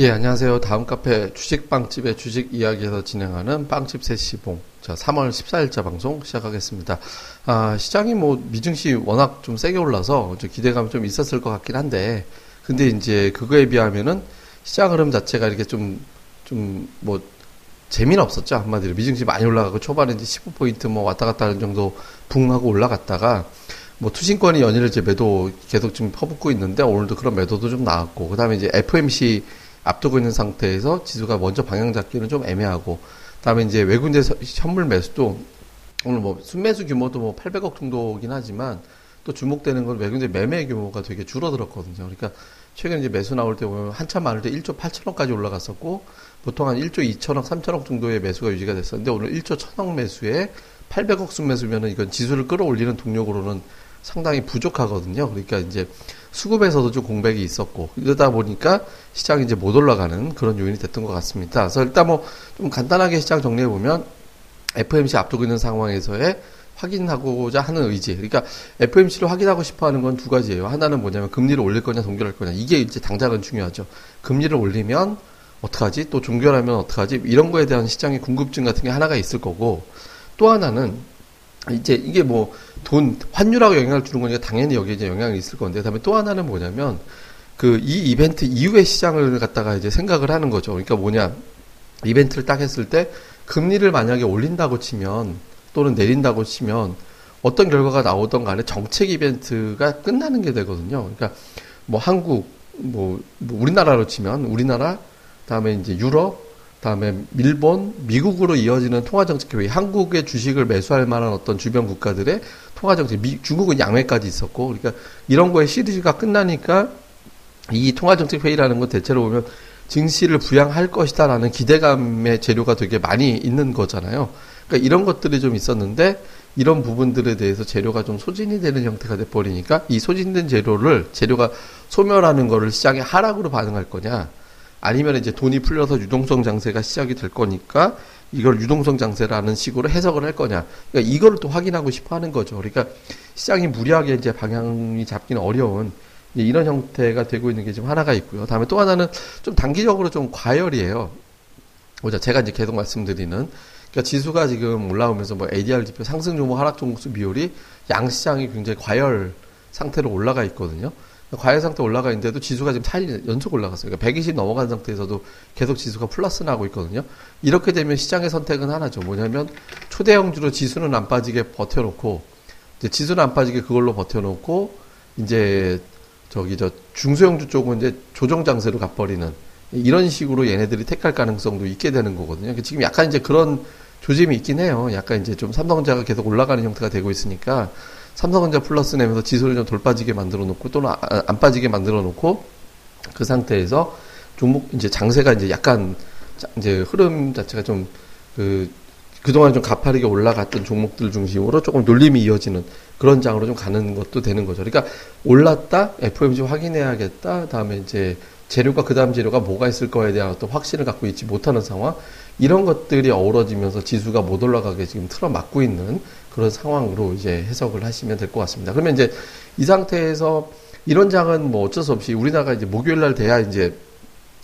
예, 안녕하세요. 다음 카페 주식빵집의 주식 이야기에서 진행하는 빵집 세시봉. 자, 3월 14일자 방송 시작하겠습니다. 아, 시장이 뭐 미증시 워낙 좀 세게 올라서 좀 기대감이 좀 있었을 것 같긴 한데, 근데 이제 그거에 비하면은 시장 흐름 자체가 이렇게 좀, 좀 뭐, 재미는 없었죠. 한마디로. 미증시 많이 올라가고 초반에 이제 15포인트 뭐 왔다 갔다 하는 정도 붕 하고 올라갔다가, 뭐 투신권이 연일을 이제 매도 계속 지금 퍼붓고 있는데 오늘도 그런 매도도 좀 나왔고 그다음에 이제 FMC 앞두고 있는 상태에서 지수가 먼저 방향 잡기는 좀 애매하고 그다음에 이제 외국인제 현물 매수도 오늘 뭐 순매수 규모도 뭐 800억 정도긴 하지만 또 주목되는 건 외국인제 매매 규모가 되게 줄어들었거든요. 그러니까 최근 이제 매수 나올 때 보면 한참 많을 때 1조 8천억까지 올라갔었고 보통 한 1조 2천억, 3천억 정도의 매수가 유지가 됐었는데 오늘 1조 1천억 매수에 800억 순매수면은 이건 지수를 끌어올리는 동력으로는 상당히 부족하거든요. 그러니까 이제 수급에서도 좀 공백이 있었고 이러다 보니까 시장이 이제 못 올라가는 그런 요인이 됐던 것 같습니다. 그래서 일단 뭐 좀 간단하게 시장 정리해 보면 FMC 앞두고 있는 상황에서의 확인하고자 하는 의지. 그러니까 FMC를 확인하고 싶어 하는 건 두 가지예요. 하나는 뭐냐면 금리를 올릴 거냐 동결할 거냐. 이게 이제 당장은 중요하죠. 금리를 올리면 어떡하지? 또 종결하면 어떡하지? 이런 거에 대한 시장의 궁금증 같은 게 하나가 있을 거고 또 하나는 이제 이게 뭐 돈 환율하고 영향을 주는 거니까 당연히 여기에 이제 영향이 있을 건데 그다음에 또 하나는 뭐냐면 그 이 이벤트 이후의 시장을 갖다가 이제 생각을 하는 거죠. 그러니까 뭐냐 이벤트를 딱 했을 때 금리를 만약에 올린다고 치면 또는 내린다고 치면 어떤 결과가 나오던 간에 정책 이벤트가 끝나는 게 되거든요. 그러니까 뭐 한국 뭐, 뭐 우리나라로 치면 우리나라 다음에 이제 유럽 다음에 일본, 미국으로 이어지는 통화정책 회의, 한국의 주식을 매수할 만한 어떤 주변 국가들의 통화정책, 미, 중국은 양회까지 있었고, 그러니까 이런 거에 시리즈가 끝나니까 이 통화정책 회의라는 건 대체로 보면 증시를 부양할 것이다라는 기대감의 재료가 되게 많이 있는 거잖아요. 그러니까 이런 것들이 좀 있었는데 이런 부분들에 대해서 재료가 좀 소진이 되는 형태가 돼 버리니까 이 소진된 재료를 재료가 소멸하는 거를 시장의 하락으로 반응할 거냐 아니면 이제 돈이 풀려서 유동성 장세가 시작이 될 거니까 이걸 유동성 장세라는 식으로 해석을 할 거냐. 그러니까 이거를 또 확인하고 싶어 하는 거죠. 그러니까 시장이 무리하게 이제 방향이 잡기는 어려운 이런 형태가 되고 있는 게 지금 하나가 있고요. 다음에 또 하나는 좀 단기적으로 좀 과열이에요. 보자. 제가 이제 계속 말씀드리는 그러니까 지수가 지금 올라오면서 뭐 ADR 지표 상승 종목 하락 종목 비율이 양 시장이 굉장히 과열 상태로 올라가 있거든요. 과열 상태 올라가 있는데도 지수가 지금 4일 연속 올라갔어요. 그러니까 120 넘어간 상태에서도 계속 지수가 플러스 나고 있거든요. 이렇게 되면 시장의 선택은 하나죠. 뭐냐면 초대형주로 지수는 안 빠지게 버텨놓고 이제 지수는 안 빠지게 그걸로 버텨놓고 이제 저기 저 중소형주 쪽은 이제 조정 장세로 가버리는 이런 식으로 얘네들이 택할 가능성도 있게 되는 거거든요. 그러니까 지금 약간 이제 그런 조짐이 있긴 해요. 약간 이제 좀 삼성전자가 계속 올라가는 형태가 되고 있으니까 삼성전자 플러스 내면서 지수를 좀 돌 빠지게 만들어 놓고 또는 아, 안 빠지게 만들어 놓고 그 상태에서 종목 이제 장세가 이제 약간 이제 흐름 자체가 좀그 그동안 좀 가파르게 올라갔던 종목들 중심으로 조금 놀림이 이어지는 그런 장으로 좀 가는 것도 되는 거죠. 그러니까 올랐다, FOMC 확인해야겠다, 다음에 이제 재료가 그 다음 재료가 뭐가 있을 거에 대한 어떤 확신을 갖고 있지 못하는 상황, 이런 것들이 어우러지면서 지수가 못 올라가게 지금 틀어막고 있는 그런 상황으로 이제 해석을 하시면 될 것 같습니다. 그러면 이제 이 상태에서 이런 장은 뭐 어쩔 수 없이 우리나라가 이제 목요일 날 돼야 이제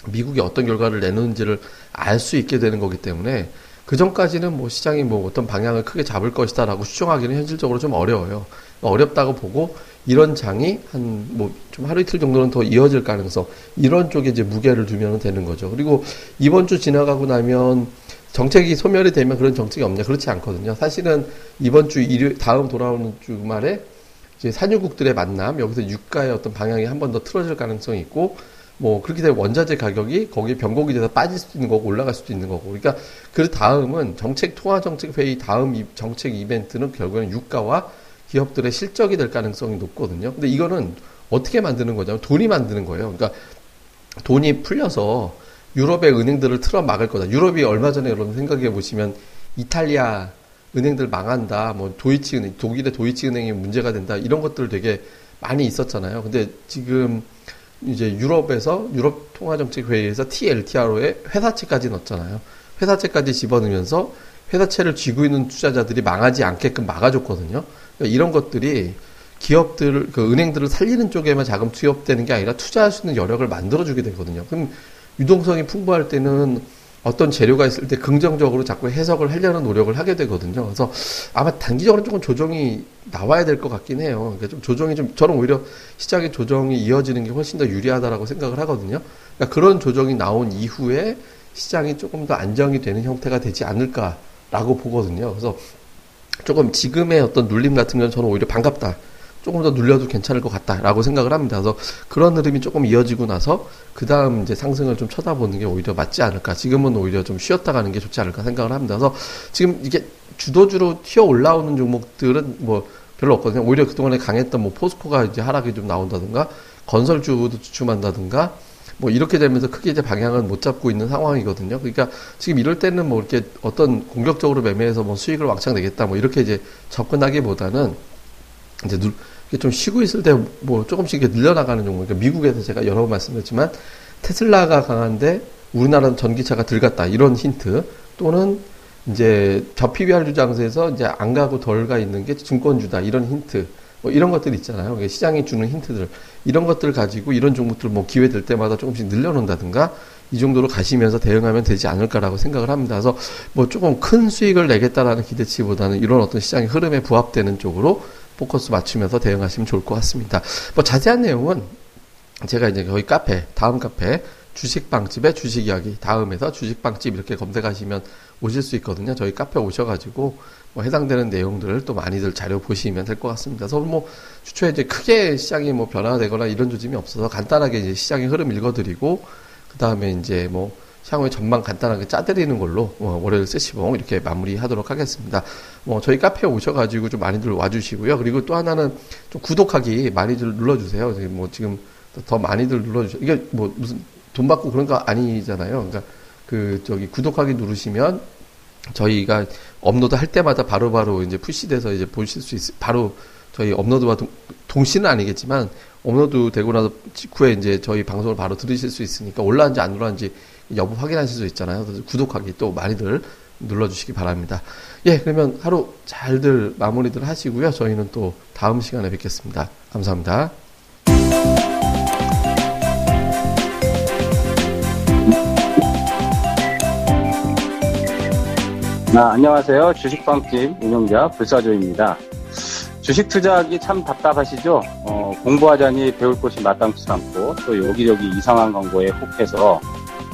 미국이 어떤 결과를 내놓는지를 알 수 있게 되는 거기 때문에 그 전까지는 뭐 시장이 뭐 어떤 방향을 크게 잡을 것이다라고 추정하기는 현실적으로 좀 어려워요. 어렵다고 보고 이런 장이 한 뭐 좀 하루 이틀 정도는 더 이어질 가능성 이런 쪽에 이제 무게를 두면 되는 거죠. 그리고 이번 주 지나가고 나면 정책이 소멸이 되면 그런 정책이 없냐? 그렇지 않거든요. 사실은 이번 주 일요 다음 돌아오는 주말에 이제 산유국들의 만남, 여기서 유가의 어떤 방향이 한 번 더 틀어질 가능성이 있고, 뭐 그렇게 되면 원자재 가격이 거기에 변곡이 돼서 빠질 수도 있는 거고 올라갈 수도 있는 거고. 그러니까 그 다음은 정책 통화 정책 회의 다음 이, 정책 이벤트는 결국에는 유가와 기업들의 실적이 될 가능성이 높거든요. 근데 이거는 어떻게 만드는 거냐면 돈이 만드는 거예요. 그러니까 돈이 풀려서 유럽의 은행들을 틀어 막을 거다. 유럽이 얼마 전에 여러분 생각해 보시면 이탈리아 은행들 망한다. 뭐 도이치 은행, 독일의 도이치 은행이 문제가 된다. 이런 것들 되게 많이 있었잖아요. 근데 지금 이제 유럽에서 유럽 통화정책 회의에서 TLTRO에 회사채까지 넣었잖아요. 회사채까지 집어넣으면서 회사채를 쥐고 있는 투자자들이 망하지 않게끔 막아줬거든요. 그러니까 이런 것들이 기업들, 그 은행들을 살리는 쪽에만 자금 투입되는 게 아니라 투자할 수 있는 여력을 만들어주게 되거든요. 그럼 유동성이 풍부할 때는 어떤 재료가 있을 때 긍정적으로 자꾸 해석을 하려는 노력을 하게 되거든요. 그래서 아마 단기적으로 조금 조정이 나와야 될 것 같긴 해요. 그러니까 좀 조정이 좀 저는 오히려 시장의 조정이 이어지는 게 훨씬 더 유리하다라고 생각을 하거든요. 그러니까 그런 조정이 나온 이후에 시장이 조금 더 안정이 되는 형태가 되지 않을까라고 보거든요. 그래서 조금 지금의 어떤 눌림 같은 건 저는 오히려 반갑다. 조금 더 눌려도 괜찮을 것 같다라고 생각을 합니다. 그래서 그런 흐름이 조금 이어지고 나서 그 다음 이제 상승을 좀 쳐다보는 게 오히려 맞지 않을까. 지금은 오히려 좀 쉬었다 가는 게 좋지 않을까 생각을 합니다. 그래서 지금 이게 주도주로 튀어 올라오는 종목들은 뭐 별로 없거든요. 오히려 그동안에 강했던 뭐 포스코가 이제 하락이 좀 나온다든가 건설주도 주춤한다든가 뭐 이렇게 되면서 크게 이제 방향을 못 잡고 있는 상황이거든요. 그러니까 지금 이럴 때는 뭐 이렇게 어떤 공격적으로 매매해서 뭐 수익을 왕창 내겠다 뭐 이렇게 이제 접근하기보다는 이제 누, 좀 쉬고 있을 때 뭐 조금씩 늘려나가는 종목. 그러니까 미국에서 제가 여러 번 말씀드렸지만 테슬라가 강한데 우리나라는 전기차가 들갔다 이런 힌트 또는 이제 저 PBR 주장세에서 이제 안 가고 덜 가 있는 게 증권주다 이런 힌트 뭐 이런 것들 있잖아요. 그러니까 시장이 주는 힌트들 이런 것들 가지고 이런 종목들 뭐 기회 될 때마다 조금씩 늘려놓는다든가 이 정도로 가시면서 대응하면 되지 않을까라고 생각을 합니다. 그래서 뭐 조금 큰 수익을 내겠다라는 기대치보다는 이런 어떤 시장의 흐름에 부합되는 쪽으로 포커스 맞추면서 대응하시면 좋을 것 같습니다. 뭐 자세한 내용은 제가 이제 거기 카페, 다음 카페, 주식빵집의 주식 이야기, 다음에서 주식빵집 이렇게 검색하시면 오실 수 있거든요. 저희 카페 오셔가지고 뭐 해당되는 내용들을 또 많이들 자료 보시면 될 것 같습니다. 그래서 뭐 주초에 이제 크게 시장이 뭐 변화되거나 이런 조짐이 없어서 간단하게 이제 시장의 흐름 읽어드리고 그 다음에 이제 뭐 향후에 전망 간단하게 짜드리는 걸로 어, 월요일 세시봉 이렇게 마무리하도록 하겠습니다. 뭐 저희 카페에 오셔가지고 좀 많이들 와주시고요. 그리고 또 하나는 좀 구독하기 많이들 눌러주세요. 뭐 지금 더 많이들 눌러주세요. 이게 뭐 무슨 돈 받고 그런 거 아니잖아요. 그러니까 그 저기 구독하기 누르시면 저희가 업로드 할 때마다 바로바로 바로 이제 푸시돼서 이제 보실 수 있, 바로 저희 업로드와 동, 동시는 아니겠지만 업로드 되고 나서 직후에 이제 저희 방송을 바로 들으실 수 있으니까 올라왔는지 안 올라왔는지 여부 확인하실 수 있잖아요. 그래서 구독하기 또 많이들 눌러주시기 바랍니다. 예, 그러면 하루 잘들 마무리들 하시고요. 저희는 또 다음 시간에 뵙겠습니다. 감사합니다. 아, 안녕하세요. 주식방집 운영자 불사조입니다. 주식 투자하기 참 답답하시죠? 어, 공부하자니 배울 곳이 마땅치 않고 또 여기저기 이상한 광고에 혹해서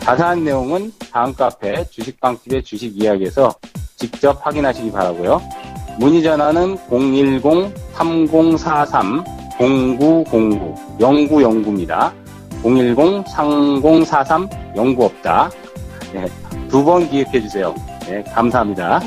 자세한 내용은 다음 카페 주식빵집의 주식 이야기에서 직접 확인하시기 바라고요. 문의 전화는 010-3043-0909 0909입니다. 010-3043-09없다. 네, 두번 기획해 주세요. 네, 감사합니다.